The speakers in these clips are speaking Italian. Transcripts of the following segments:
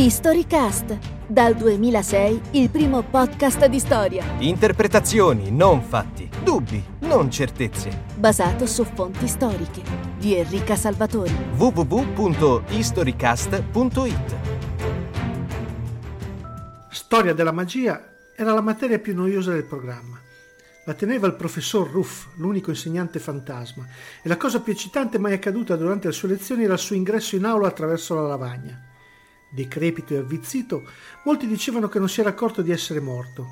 Historycast, dal 2006 il primo podcast di storia. Interpretazioni, non fatti. Dubbi, non certezze. Basato su fonti storiche. Di Enrica Salvatori. www.historycast.it Storia della magia era la materia più noiosa del programma. La teneva il professor Ruff, l'unico insegnante fantasma, e la cosa più eccitante mai accaduta durante le sue lezioni era il suo ingresso in aula attraverso la lavagna. Decrepito e avvizzito, molti dicevano che non si era accorto di essere morto.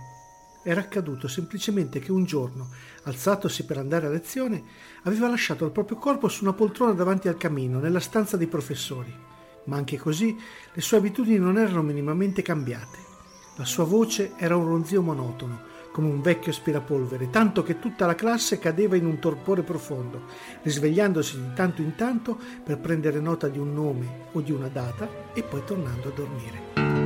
Era accaduto semplicemente che un giorno, alzatosi per andare a lezione, aveva lasciato il proprio corpo su una poltrona davanti al camino, nella stanza dei professori. Ma anche così le sue abitudini non erano minimamente cambiate. La sua voce era un ronzio monotono, come un vecchio aspirapolvere, tanto che tutta la classe cadeva in un torpore profondo, risvegliandosi di tanto in tanto per prendere nota di un nome o di una data e poi tornando a dormire.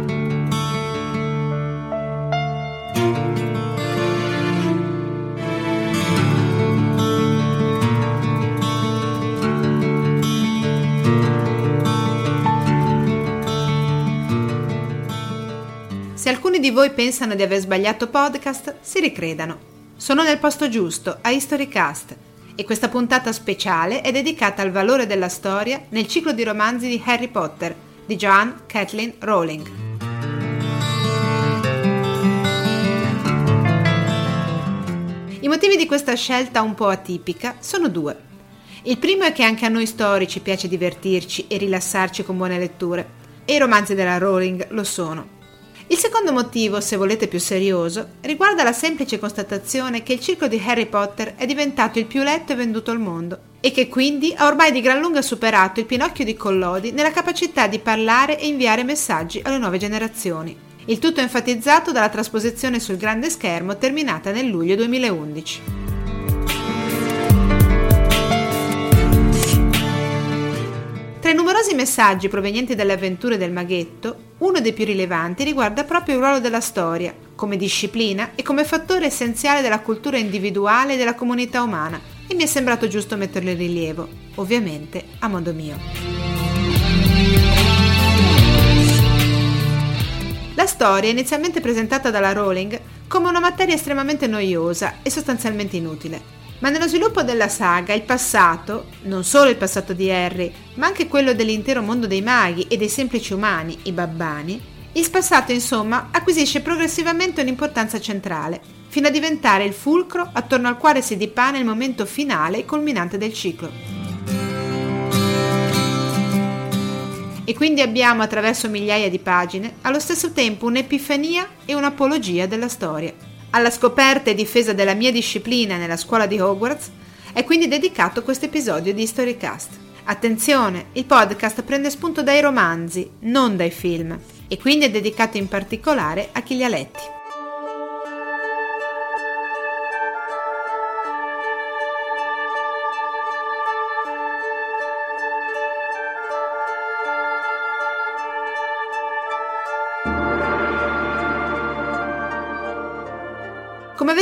Di voi pensano di aver sbagliato podcast, si ricredano. Sono nel posto giusto, a Historycast, e questa puntata speciale è dedicata al valore della storia nel ciclo di romanzi di Harry Potter di Joan Kathleen Rowling. I motivi di questa scelta un po' atipica sono due. Il primo è che anche a noi storici piace divertirci e rilassarci con buone letture, e i romanzi della Rowling lo sono. Il secondo motivo, se volete più serioso, riguarda la semplice constatazione che il ciclo di Harry Potter è diventato il più letto e venduto al mondo e che quindi ha ormai di gran lunga superato il Pinocchio di Collodi nella capacità di parlare e inviare messaggi alle nuove generazioni. Il tutto enfatizzato dalla trasposizione sul grande schermo terminata nel luglio 2011. Tra i numerosi messaggi provenienti dalle avventure del maghetto, uno dei più rilevanti riguarda proprio il ruolo della storia, come disciplina e come fattore essenziale della cultura individuale e della comunità umana, e mi è sembrato giusto metterlo in rilievo, ovviamente a modo mio. La storia è inizialmente presentata dalla Rowling come una materia estremamente noiosa e sostanzialmente inutile, ma nello sviluppo della saga il passato, non solo il passato di Harry, ma anche quello dell'intero mondo dei maghi e dei semplici umani, i babbani, il passato insomma acquisisce progressivamente un'importanza centrale, fino a diventare il fulcro attorno al quale si dipana il momento finale e culminante del ciclo. E quindi abbiamo attraverso migliaia di pagine allo stesso tempo un'epifania e un'apologia della storia. Alla scoperta e difesa della mia disciplina nella scuola di Hogwarts è quindi dedicato questo episodio di Storycast. Attenzione, il podcast prende spunto dai romanzi, non dai film, e quindi è dedicato in particolare a chi li ha letti.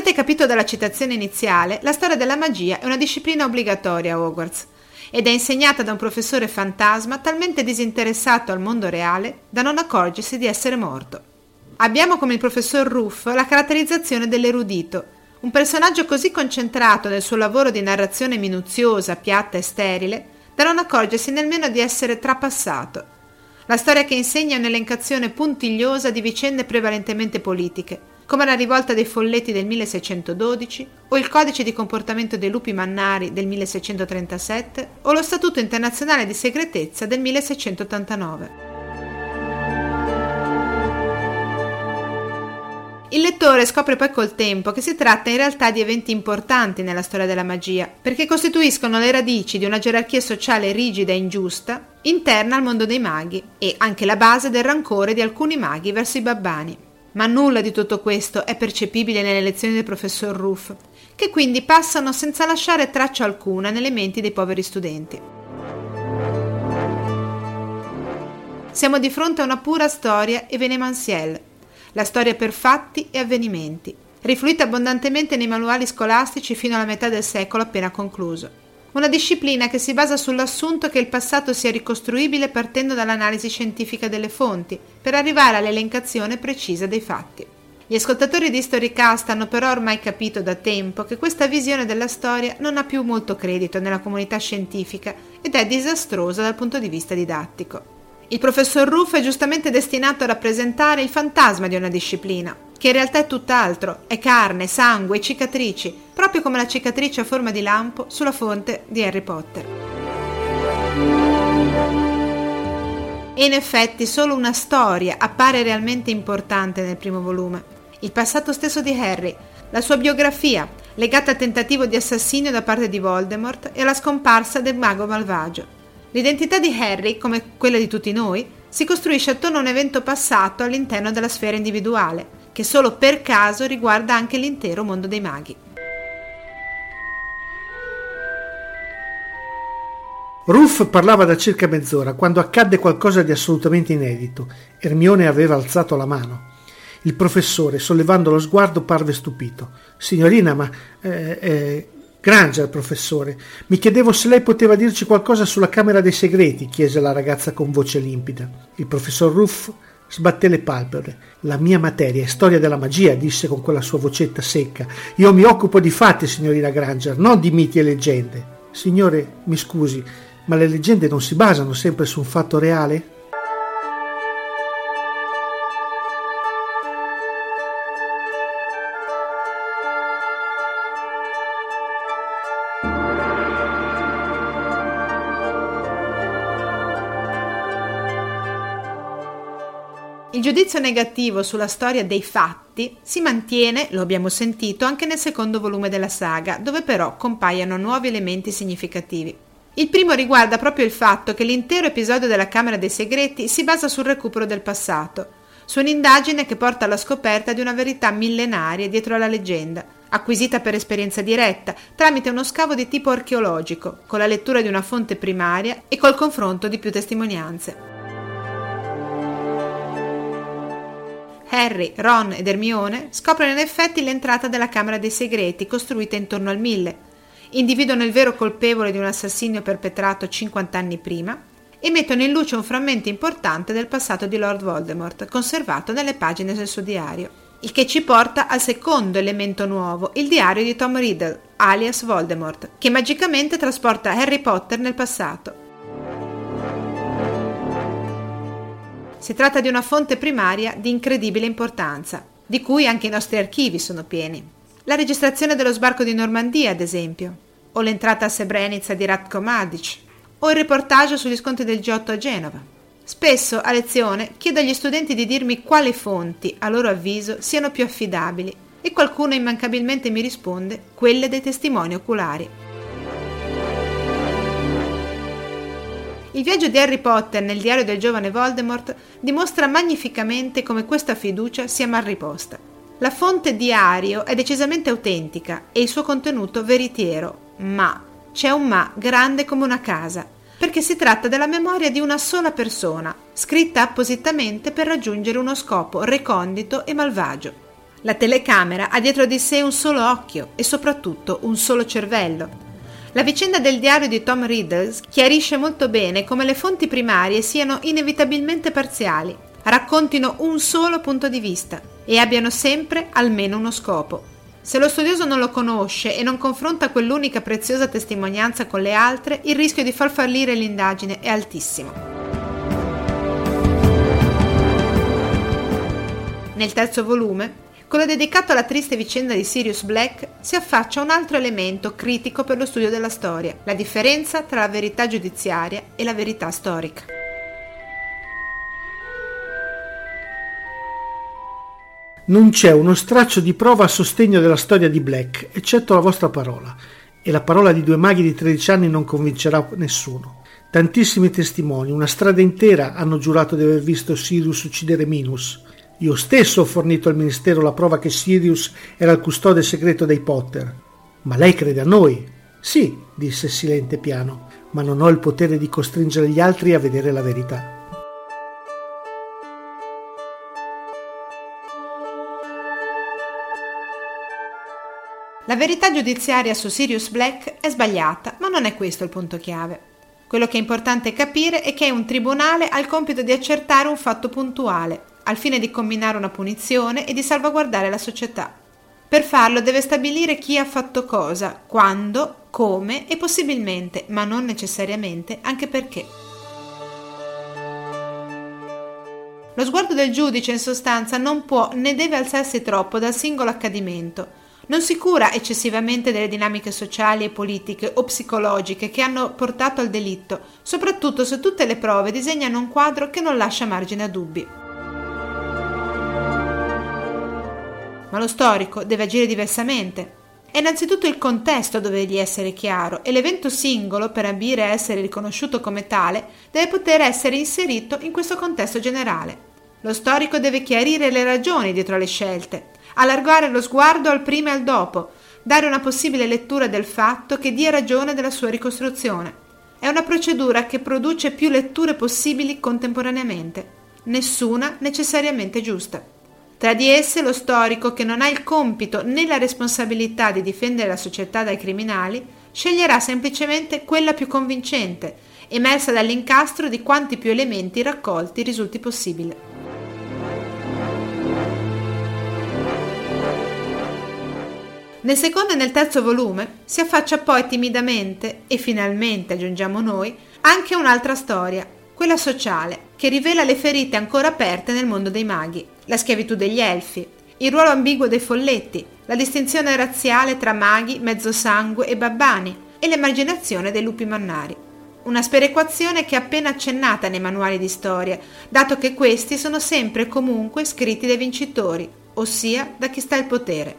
Avete capito dalla citazione iniziale, la storia della magia è una disciplina obbligatoria a Hogwarts ed è insegnata da un professore fantasma talmente disinteressato al mondo reale da non accorgersi di essere morto. Abbiamo come il professor Ruff la caratterizzazione dell'erudito, un personaggio così concentrato nel suo lavoro di narrazione minuziosa, piatta e sterile, da non accorgersi nemmeno di essere trapassato. La storia che insegna è un'elencazione puntigliosa di vicende prevalentemente politiche, come la rivolta dei folletti del 1612 o il codice di comportamento dei lupi mannari del 1637 o lo Statuto internazionale di segretezza del 1689. Il lettore scopre poi col tempo che si tratta in realtà di eventi importanti nella storia della magia, perché costituiscono le radici di una gerarchia sociale rigida e ingiusta interna al mondo dei maghi e anche la base del rancore di alcuni maghi verso i babbani. Ma nulla di tutto questo è percepibile nelle lezioni del professor Ruff, che quindi passano senza lasciare traccia alcuna nelle menti dei poveri studenti. Siamo di fronte a una pura storia evenementielle, la storia per fatti e avvenimenti, rifluita abbondantemente nei manuali scolastici fino alla metà del secolo appena concluso. Una disciplina che si basa sull'assunto che il passato sia ricostruibile partendo dall'analisi scientifica delle fonti, per arrivare all'elencazione precisa dei fatti. Gli ascoltatori di Storycast hanno però ormai capito da tempo che questa visione della storia non ha più molto credito nella comunità scientifica ed è disastrosa dal punto di vista didattico. Il professor Ruff è giustamente destinato a rappresentare il fantasma di una disciplina, che in realtà è tutt'altro, è carne, sangue e cicatrici, proprio come la cicatrice a forma di lampo sulla fonte di Harry Potter. E in effetti solo una storia appare realmente importante nel primo volume. Il passato stesso di Harry, la sua biografia, legata al tentativo di assassinio da parte di Voldemort e alla scomparsa del mago malvagio. L'identità di Harry, come quella di tutti noi, si costruisce attorno a un evento passato all'interno della sfera individuale, che solo per caso riguarda anche l'intero mondo dei maghi. Ruff parlava da circa mezz'ora quando accadde qualcosa di assolutamente inedito. Ermione aveva alzato la mano. Il professore, sollevando lo sguardo, parve stupito. Signorina, ma eh, eh, Granger, professore, mi chiedevo se lei poteva dirci qualcosa sulla Camera dei Segreti, chiese la ragazza con voce limpida. Il professor Ruff sbatté le palpebre. La mia materia è storia della magia, disse con quella sua vocetta secca. Io mi occupo di fatti, signorina Granger, non di miti e leggende. Signore, mi scusi, ma le leggende non si basano sempre su un fatto reale? Il giudizio negativo sulla storia dei fatti si mantiene, lo abbiamo sentito, anche nel secondo volume della saga, dove però compaiono nuovi elementi significativi. Il primo riguarda proprio il fatto che l'intero episodio della Camera dei Segreti si basa sul recupero del passato, su un'indagine che porta alla scoperta di una verità millenaria dietro alla leggenda, acquisita per esperienza diretta, tramite uno scavo di tipo archeologico, con la lettura di una fonte primaria e col confronto di più testimonianze. Harry, Ron ed Hermione scoprono in effetti l'entrata della Camera dei Segreti costruita intorno al Mille, individuano il vero colpevole di un assassinio perpetrato 50 anni prima e mettono in luce un frammento importante del passato di Lord Voldemort, conservato nelle pagine del suo diario. Il che ci porta al secondo elemento nuovo, il diario di Tom Riddle, alias Voldemort, che magicamente trasporta Harry Potter nel passato. Si tratta di una fonte primaria di incredibile importanza, di cui anche i nostri archivi sono pieni. La registrazione dello sbarco di Normandia, ad esempio, o l'entrata a Srebrenica di Ratko Mladic, o il reportage sugli scontri del G8 a Genova. Spesso a lezione chiedo agli studenti di dirmi quali fonti, a loro avviso, siano più affidabili e qualcuno immancabilmente mi risponde quelle dei testimoni oculari. Il viaggio di Harry Potter nel diario del giovane Voldemort dimostra magnificamente come questa fiducia sia mal riposta. La fonte diario è decisamente autentica e il suo contenuto veritiero, ma c'è un ma grande come una casa, perché si tratta della memoria di una sola persona, scritta appositamente per raggiungere uno scopo recondito e malvagio. La telecamera ha dietro di sé un solo occhio e soprattutto un solo cervello, la vicenda del diario di Tom Riddle chiarisce molto bene come le fonti primarie siano inevitabilmente parziali, raccontino un solo punto di vista e abbiano sempre almeno uno scopo. Se lo studioso non lo conosce e non confronta quell'unica preziosa testimonianza con le altre, il rischio di far fallire l'indagine è altissimo. Nel terzo volume, quello dedicato alla triste vicenda di Sirius Black si affaccia un altro elemento critico per lo studio della storia, la differenza tra la verità giudiziaria e la verità storica. Non c'è uno straccio di prova a sostegno della storia di Black, eccetto la vostra parola, e la parola di due maghi di 13 anni non convincerà nessuno. Tantissimi testimoni, una strada intera, hanno giurato di aver visto Sirius uccidere Minus, io stesso ho fornito al Ministero la prova che Sirius era il custode segreto dei Potter. Ma lei crede a noi? Sì, disse silente piano, ma non ho il potere di costringere gli altri a vedere la verità. La verità giudiziaria su Sirius Black è sbagliata, ma non è questo il punto chiave. Quello che è importante capire è che un tribunale ha il compito di accertare un fatto puntuale, al fine di combinare una punizione e di salvaguardare la società. Per farlo deve stabilire chi ha fatto cosa, quando, come e possibilmente, ma non necessariamente, anche perché. Lo sguardo del giudice in sostanza non può né deve alzarsi troppo dal singolo accadimento, non si cura eccessivamente delle dinamiche sociali e politiche o psicologiche che hanno portato al delitto, soprattutto se tutte le prove disegnano un quadro che non lascia margine a dubbi. Ma lo storico deve agire diversamente. È innanzitutto il contesto dove deve essere chiaro e l'evento singolo, per ambire a essere riconosciuto come tale, deve poter essere inserito in questo contesto generale. Lo storico deve chiarire le ragioni dietro le scelte, allargare lo sguardo al prima e al dopo, dare una possibile lettura del fatto che dia ragione della sua ricostruzione. È una procedura che produce più letture possibili contemporaneamente, nessuna necessariamente giusta. Tra di esse lo storico, che non ha il compito né la responsabilità di difendere la società dai criminali, sceglierà semplicemente quella più convincente, emersa dall'incastro di quanti più elementi raccolti risulti possibile. Nel secondo e nel terzo volume si affaccia poi timidamente, e finalmente aggiungiamo noi, anche un'altra storia, quella sociale, che rivela le ferite ancora aperte nel mondo dei maghi, la schiavitù degli elfi, il ruolo ambiguo dei folletti, la distinzione razziale tra maghi, mezzosangue e babbani e l'emarginazione dei lupi mannari. Una sperequazione che è appena accennata nei manuali di storia, dato che questi sono sempre e comunque scritti dai vincitori, ossia da chi sta al potere.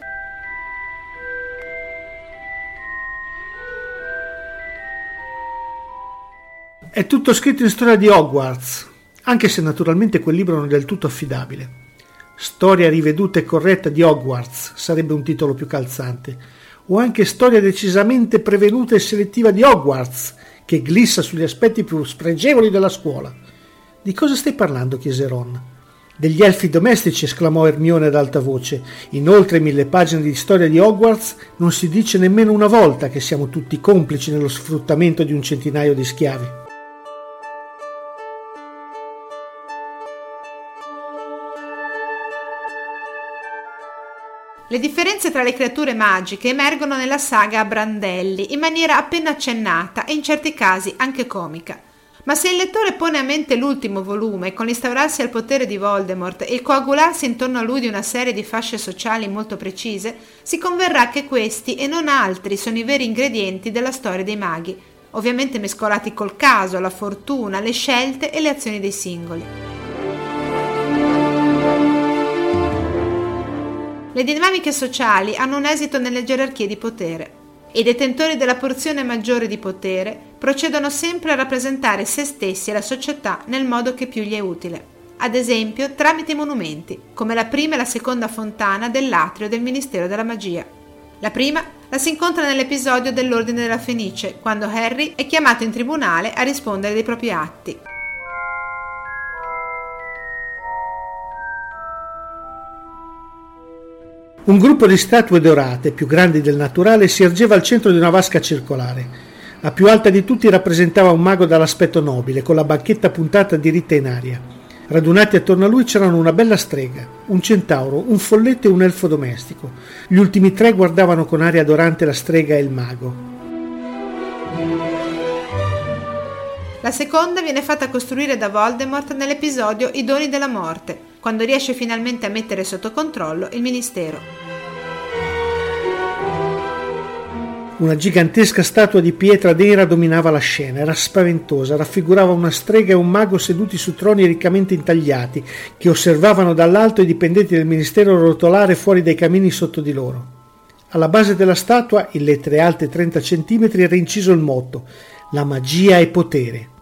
È tutto scritto in storia di Hogwarts, anche se naturalmente quel libro non è del tutto affidabile. Storia riveduta e corretta di Hogwarts sarebbe un titolo più calzante, o anche storia decisamente prevenuta e selettiva di Hogwarts, che glissa sugli aspetti più spregevoli della scuola. Di cosa stai parlando? chiese Ron. Degli elfi domestici, esclamò Hermione ad alta voce. In oltre mille pagine di storia di Hogwarts non si dice nemmeno una volta che siamo tutti complici nello sfruttamento di un centinaio di schiavi. Le differenze tra le creature magiche emergono nella saga a brandelli, in maniera appena accennata e in certi casi anche comica. Ma se il lettore pone a mente l'ultimo volume, con l'instaurarsi al potere di Voldemort e il coagularsi intorno a lui di una serie di fasce sociali molto precise, si converrà che questi e non altri sono i veri ingredienti della storia dei maghi, ovviamente mescolati col caso, la fortuna, le scelte e le azioni dei singoli. Le dinamiche sociali hanno un esito nelle gerarchie di potere. I detentori della porzione maggiore di potere procedono sempre a rappresentare se stessi e la società nel modo che più gli è utile, ad esempio tramite monumenti, come la prima e la seconda fontana dell'atrio del Ministero della Magia. La prima la si incontra nell'episodio dell'Ordine della Fenice, quando Harry è chiamato in tribunale a rispondere dei propri atti. Un gruppo di statue dorate, più grandi del naturale, si ergeva al centro di una vasca circolare. La più alta di tutti rappresentava un mago dall'aspetto nobile, con la bacchetta puntata diritta in aria. Radunati attorno a lui c'erano una bella strega, un centauro, un folletto e un elfo domestico. Gli ultimi tre guardavano con aria adorante la strega e il mago. La seconda viene fatta costruire da Voldemort nell'episodio I doni della morte, quando riesce finalmente a mettere sotto controllo il ministero. Una gigantesca statua di pietra nera dominava la scena, era spaventosa, raffigurava una strega e un mago seduti su troni riccamente intagliati, che osservavano dall'alto i dipendenti del ministero rotolare fuori dai camini sotto di loro. Alla base della statua, in lettere alte 30 cm, era inciso il motto La magia è potere.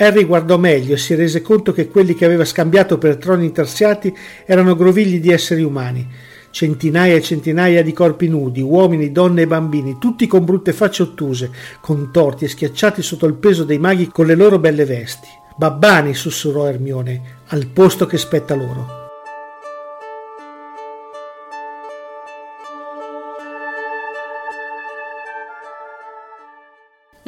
Harry guardò meglio e si rese conto che quelli che aveva scambiato per troni intarsiati erano grovigli di esseri umani centinaia e centinaia di corpi nudi, uomini, donne e bambini, tutti con brutte facce ottuse, contorti e schiacciati sotto il peso dei maghi con le loro belle vesti. Babbani, sussurrò Ermione, al posto che spetta loro.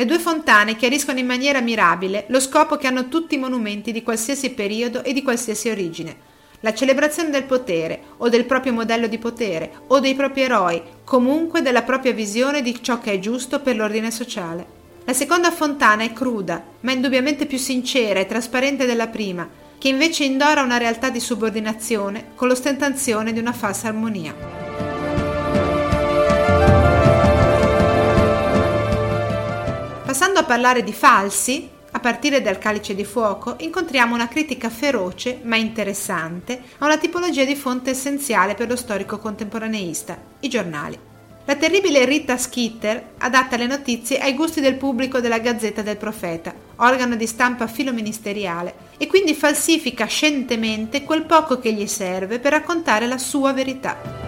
Le due fontane chiariscono in maniera mirabile lo scopo che hanno tutti i monumenti di qualsiasi periodo e di qualsiasi origine. La celebrazione del potere, o del proprio modello di potere, o dei propri eroi, comunque della propria visione di ciò che è giusto per l'ordine sociale. La seconda fontana è cruda, ma indubbiamente più sincera e trasparente della prima, che invece indora una realtà di subordinazione con l'ostentazione di una falsa armonia. Passando a parlare di falsi, a partire dal calice di fuoco, incontriamo una critica feroce ma interessante a una tipologia di fonte essenziale per lo storico contemporaneista, i giornali. La terribile Rita Schitter adatta le notizie ai gusti del pubblico della Gazzetta del Profeta, organo di stampa filoministeriale, e quindi falsifica scientemente quel poco che gli serve per raccontare la sua verità.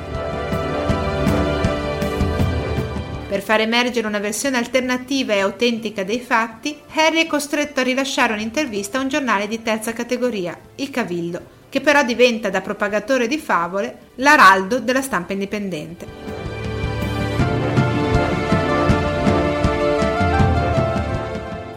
Per far emergere una versione alternativa e autentica dei fatti, Harry è costretto a rilasciare un'intervista a un giornale di terza categoria, il Cavildo, che però diventa da propagatore di favole l'araldo della stampa indipendente.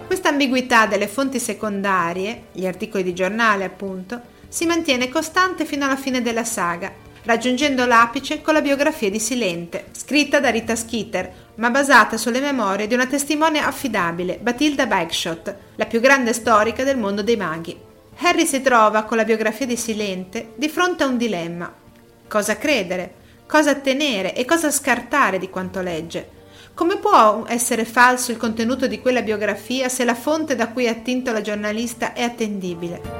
Questa ambiguità delle fonti secondarie, gli articoli di giornale appunto, si mantiene costante fino alla fine della saga, raggiungendo l'apice con la biografia di Silente, scritta da Rita Skeeter, ma basata sulle memorie di una testimone affidabile, Batilda Bagshot, la più grande storica del mondo dei maghi. Harry si trova con la biografia di Silente di fronte a un dilemma. Cosa credere? Cosa tenere e cosa scartare di quanto legge? Come può essere falso il contenuto di quella biografia se la fonte da cui è attinto la giornalista è attendibile?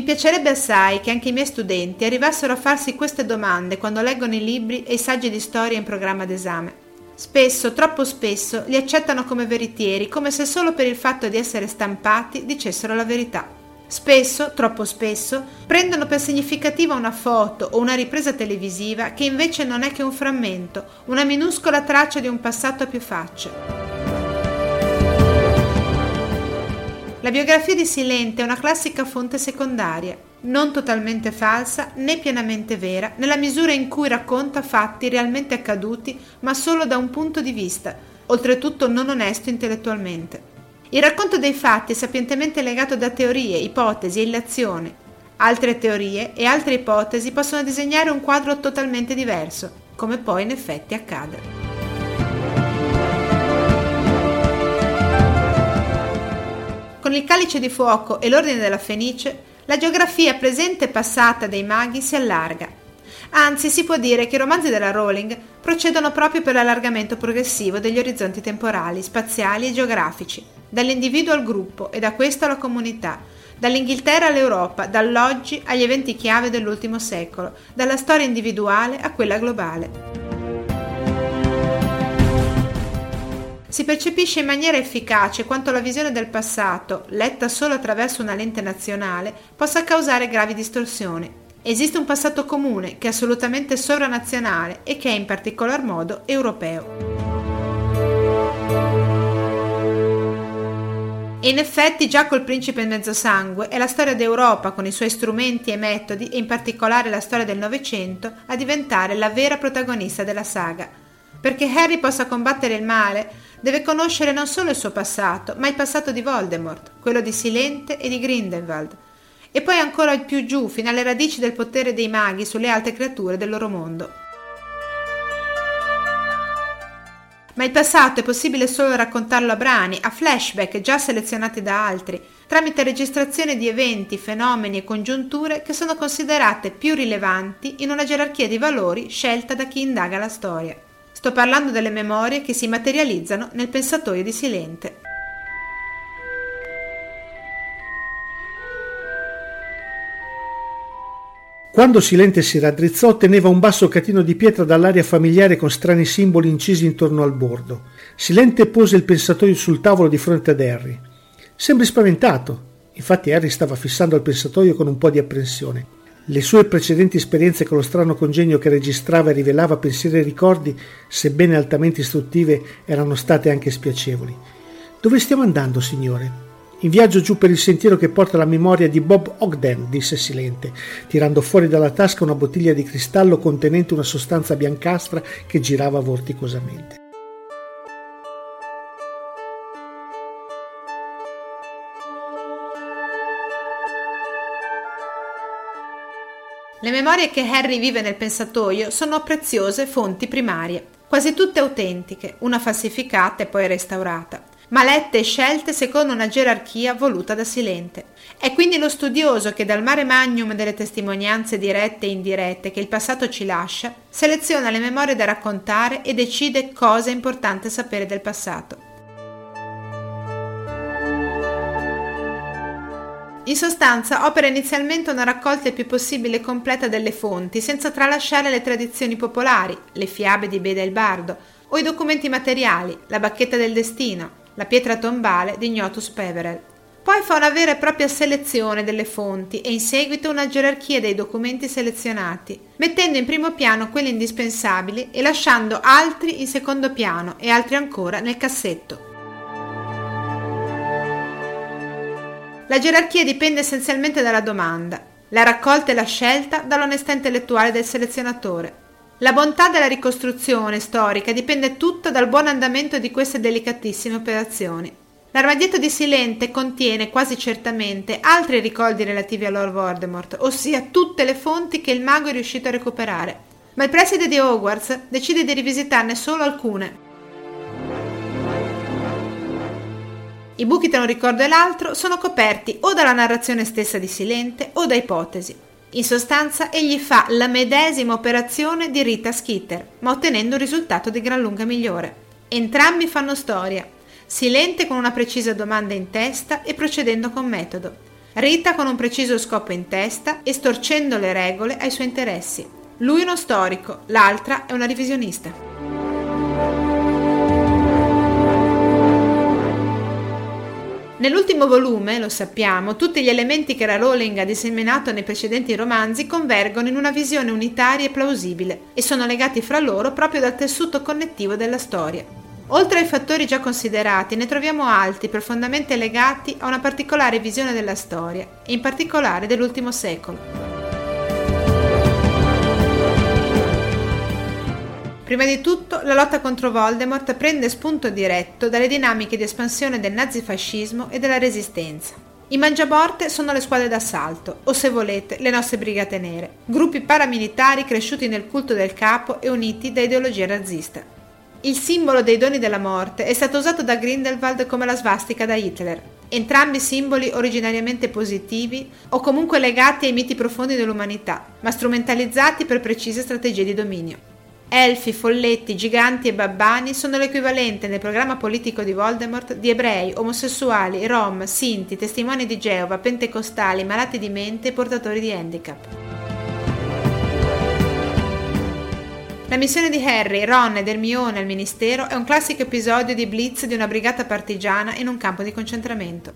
Mi piacerebbe assai che anche i miei studenti arrivassero a farsi queste domande quando leggono i libri e i saggi di storia in programma d'esame. Spesso, troppo spesso, li accettano come veritieri, come se solo per il fatto di essere stampati dicessero la verità. Spesso, troppo spesso, prendono per significativa una foto o una ripresa televisiva che invece non è che un frammento, una minuscola traccia di un passato a più facce. La biografia di Silente è una classica fonte secondaria, non totalmente falsa né pienamente vera, nella misura in cui racconta fatti realmente accaduti, ma solo da un punto di vista, oltretutto non onesto intellettualmente. Il racconto dei fatti è sapientemente legato da teorie, ipotesi e illazioni. Altre teorie e altre ipotesi possono disegnare un quadro totalmente diverso, come poi in effetti accade. Con il calice di fuoco e l'ordine della Fenice, la geografia presente e passata dei maghi si allarga. Anzi, si può dire che i romanzi della Rowling procedono proprio per l'allargamento progressivo degli orizzonti temporali, spaziali e geografici, dall'individuo al gruppo e da questo alla comunità, dall'Inghilterra all'Europa, dall'oggi agli eventi chiave dell'ultimo secolo, dalla storia individuale a quella globale. Si percepisce in maniera efficace quanto la visione del passato, letta solo attraverso una lente nazionale, possa causare gravi distorsioni. Esiste un passato comune che è assolutamente sovranazionale e che è in particolar modo europeo. E in effetti già col principe mezzosangue è la storia d'Europa con i suoi strumenti e metodi e in particolare la storia del Novecento a diventare la vera protagonista della saga. Perché Harry possa combattere il male deve conoscere non solo il suo passato, ma il passato di Voldemort, quello di Silente e di Grindelwald, e poi ancora più giù fino alle radici del potere dei maghi sulle altre creature del loro mondo. Ma il passato è possibile solo raccontarlo a brani, a flashback già selezionati da altri, tramite registrazione di eventi, fenomeni e congiunture che sono considerate più rilevanti in una gerarchia di valori scelta da chi indaga la storia. Sto parlando delle memorie che si materializzano nel pensatoio di Silente. Quando Silente si raddrizzò, teneva un basso catino di pietra dall'aria familiare con strani simboli incisi intorno al bordo. Silente pose il pensatoio sul tavolo di fronte ad Harry. Sembri spaventato. Infatti Harry stava fissando il pensatoio con un po' di apprensione. Le sue precedenti esperienze con lo strano congegno che registrava e rivelava pensieri e ricordi, sebbene altamente istruttive, erano state anche spiacevoli. Dove stiamo andando, signore? In viaggio giù per il sentiero che porta la memoria di Bob Ogden, disse Silente, tirando fuori dalla tasca una bottiglia di cristallo contenente una sostanza biancastra che girava vorticosamente. Le memorie che Harry vive nel pensatoio sono preziose fonti primarie, quasi tutte autentiche, una falsificata e poi restaurata ma lette e scelte secondo una gerarchia voluta da Silente. È quindi lo studioso che dal mare magnum delle testimonianze dirette e indirette che il passato ci lascia, seleziona le memorie da raccontare e decide cosa è importante sapere del passato. In sostanza, opera inizialmente una raccolta il più possibile completa delle fonti, senza tralasciare le tradizioni popolari, le fiabe di Beda il Bardo, o i documenti materiali, la bacchetta del destino, la pietra tombale di Ignotus Peverell. Poi fa una vera e propria selezione delle fonti e in seguito una gerarchia dei documenti selezionati, mettendo in primo piano quelli indispensabili e lasciando altri in secondo piano e altri ancora nel cassetto. La gerarchia dipende essenzialmente dalla domanda, la raccolta e la scelta dall'onestà intellettuale del selezionatore. La bontà della ricostruzione storica dipende tutta dal buon andamento di queste delicatissime operazioni. L'armadietto di Silente contiene quasi certamente altri ricordi relativi a Lord Voldemort, ossia tutte le fonti che il mago è riuscito a recuperare. Ma il preside di Hogwarts decide di rivisitarne solo alcune. I buchi tra un ricordo e l'altro sono coperti o dalla narrazione stessa di Silente o da ipotesi. In sostanza, egli fa la medesima operazione di Rita Skeeter, ma ottenendo un risultato di gran lunga migliore. Entrambi fanno storia, Silente con una precisa domanda in testa e procedendo con metodo. Rita con un preciso scopo in testa e storcendo le regole ai suoi interessi. Lui uno storico, l'altra è una revisionista. Nell'ultimo volume, lo sappiamo, tutti gli elementi che la Rowling ha disseminato nei precedenti romanzi convergono in una visione unitaria e plausibile e sono legati fra loro proprio dal tessuto connettivo della storia. Oltre ai fattori già considerati, ne troviamo altri profondamente legati a una particolare visione della storia, in particolare dell'ultimo secolo. Prima di tutto, la lotta contro Voldemort prende spunto diretto dalle dinamiche di espansione del nazifascismo e della resistenza. I mangiaborte sono le squadre d'assalto, o se volete, le nostre brigate nere, gruppi paramilitari cresciuti nel culto del capo e uniti da ideologia razzista. Il simbolo dei doni della morte è stato usato da Grindelwald come la svastica da Hitler, entrambi simboli originariamente positivi o comunque legati ai miti profondi dell'umanità, ma strumentalizzati per precise strategie di dominio. Elfi, folletti, giganti e babbani sono l'equivalente nel programma politico di Voldemort di ebrei, omosessuali, rom, sinti, testimoni di Geova, pentecostali, malati di mente e portatori di handicap. La missione di Harry, Ron ed Hermione al ministero è un classico episodio di blitz di una brigata partigiana in un campo di concentramento.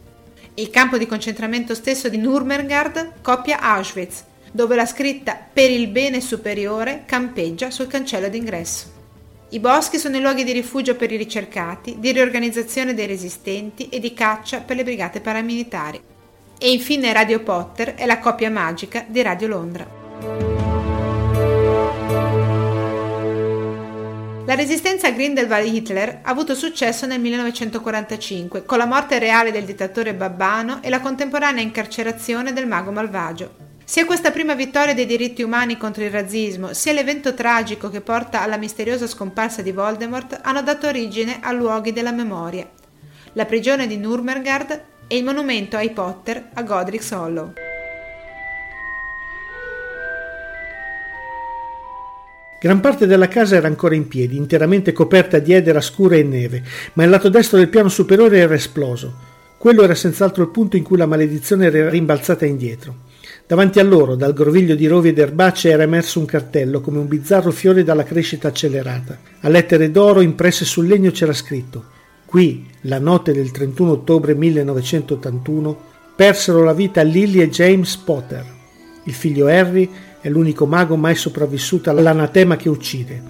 Il campo di concentramento stesso di Nurmengard copia Auschwitz, dove la scritta per il bene superiore campeggia sul cancello d'ingresso. I boschi sono i luoghi di rifugio per i ricercati, di riorganizzazione dei resistenti e di caccia per le brigate paramilitari. E infine Radio Potter è la coppia magica di Radio Londra. La resistenza a Grindelwald-Hitler ha avuto successo nel 1945 con la morte reale del dittatore babbano e la contemporanea incarcerazione del mago malvagio, sia questa prima vittoria dei diritti umani contro il razzismo, sia l'evento tragico che porta alla misteriosa scomparsa di Voldemort hanno dato origine a luoghi della memoria. La prigione di Nurmengard e il monumento ai Potter a Godric's Hollow. Gran parte della casa era ancora in piedi, interamente coperta di edera scura e neve, ma il lato destro del piano superiore era esploso. Quello era senz'altro il punto in cui la maledizione era rimbalzata indietro. Davanti a loro, dal groviglio di rovi ed erbacce, era emerso un cartello come un bizzarro fiore dalla crescita accelerata. A lettere d'oro impresse sul legno c'era scritto: Qui, la notte del 31 ottobre 1981, persero la vita Lily e James Potter. Il figlio Harry è l'unico mago mai sopravvissuto all'anatema che uccide.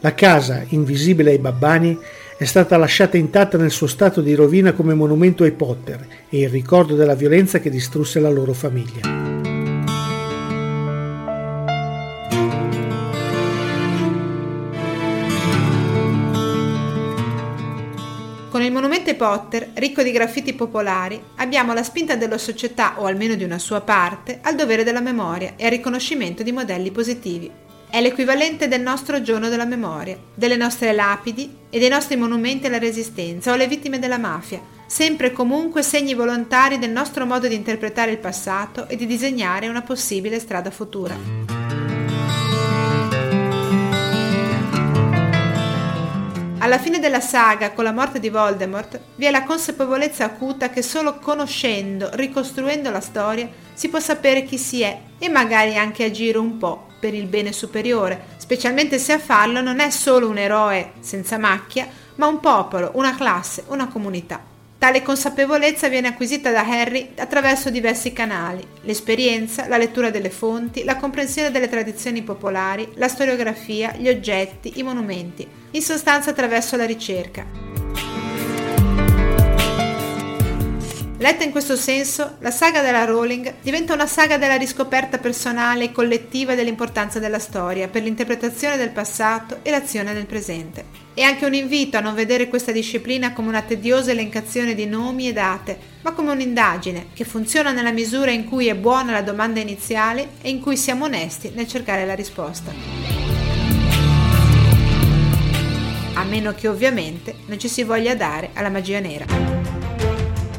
La casa, invisibile ai babbani, è stata lasciata intatta nel suo stato di rovina come monumento ai Potter e il ricordo della violenza che distrusse la loro famiglia. Con il monumento Potter, ricco di graffiti popolari, abbiamo la spinta della società, o almeno di una sua parte, al dovere della memoria e al riconoscimento di modelli positivi. È l'equivalente del nostro giorno della memoria, delle nostre lapidi e dei nostri monumenti alla resistenza o alle vittime della mafia, sempre e comunque segni volontari del nostro modo di interpretare il passato e di disegnare una possibile strada futura. Alla fine della saga, con la morte di Voldemort, vi è la consapevolezza acuta che solo conoscendo, ricostruendo la storia, si può sapere chi si è e magari anche agire un po' per il bene superiore, specialmente se a farlo non è solo un eroe senza macchia, ma un popolo, una classe, una comunità. Tale consapevolezza viene acquisita da Harry attraverso diversi canali, l'esperienza, la lettura delle fonti, la comprensione delle tradizioni popolari, la storiografia, gli oggetti, i monumenti, in sostanza attraverso la ricerca. Letta in questo senso, la saga della Rowling diventa una saga della riscoperta personale e collettiva dell'importanza della storia per l'interpretazione del passato e l'azione del presente. È anche un invito a non vedere questa disciplina come una tediosa elencazione di nomi e date, ma come un'indagine che funziona nella misura in cui è buona la domanda iniziale e in cui siamo onesti nel cercare la risposta. A meno che ovviamente non ci si voglia dare alla magia nera.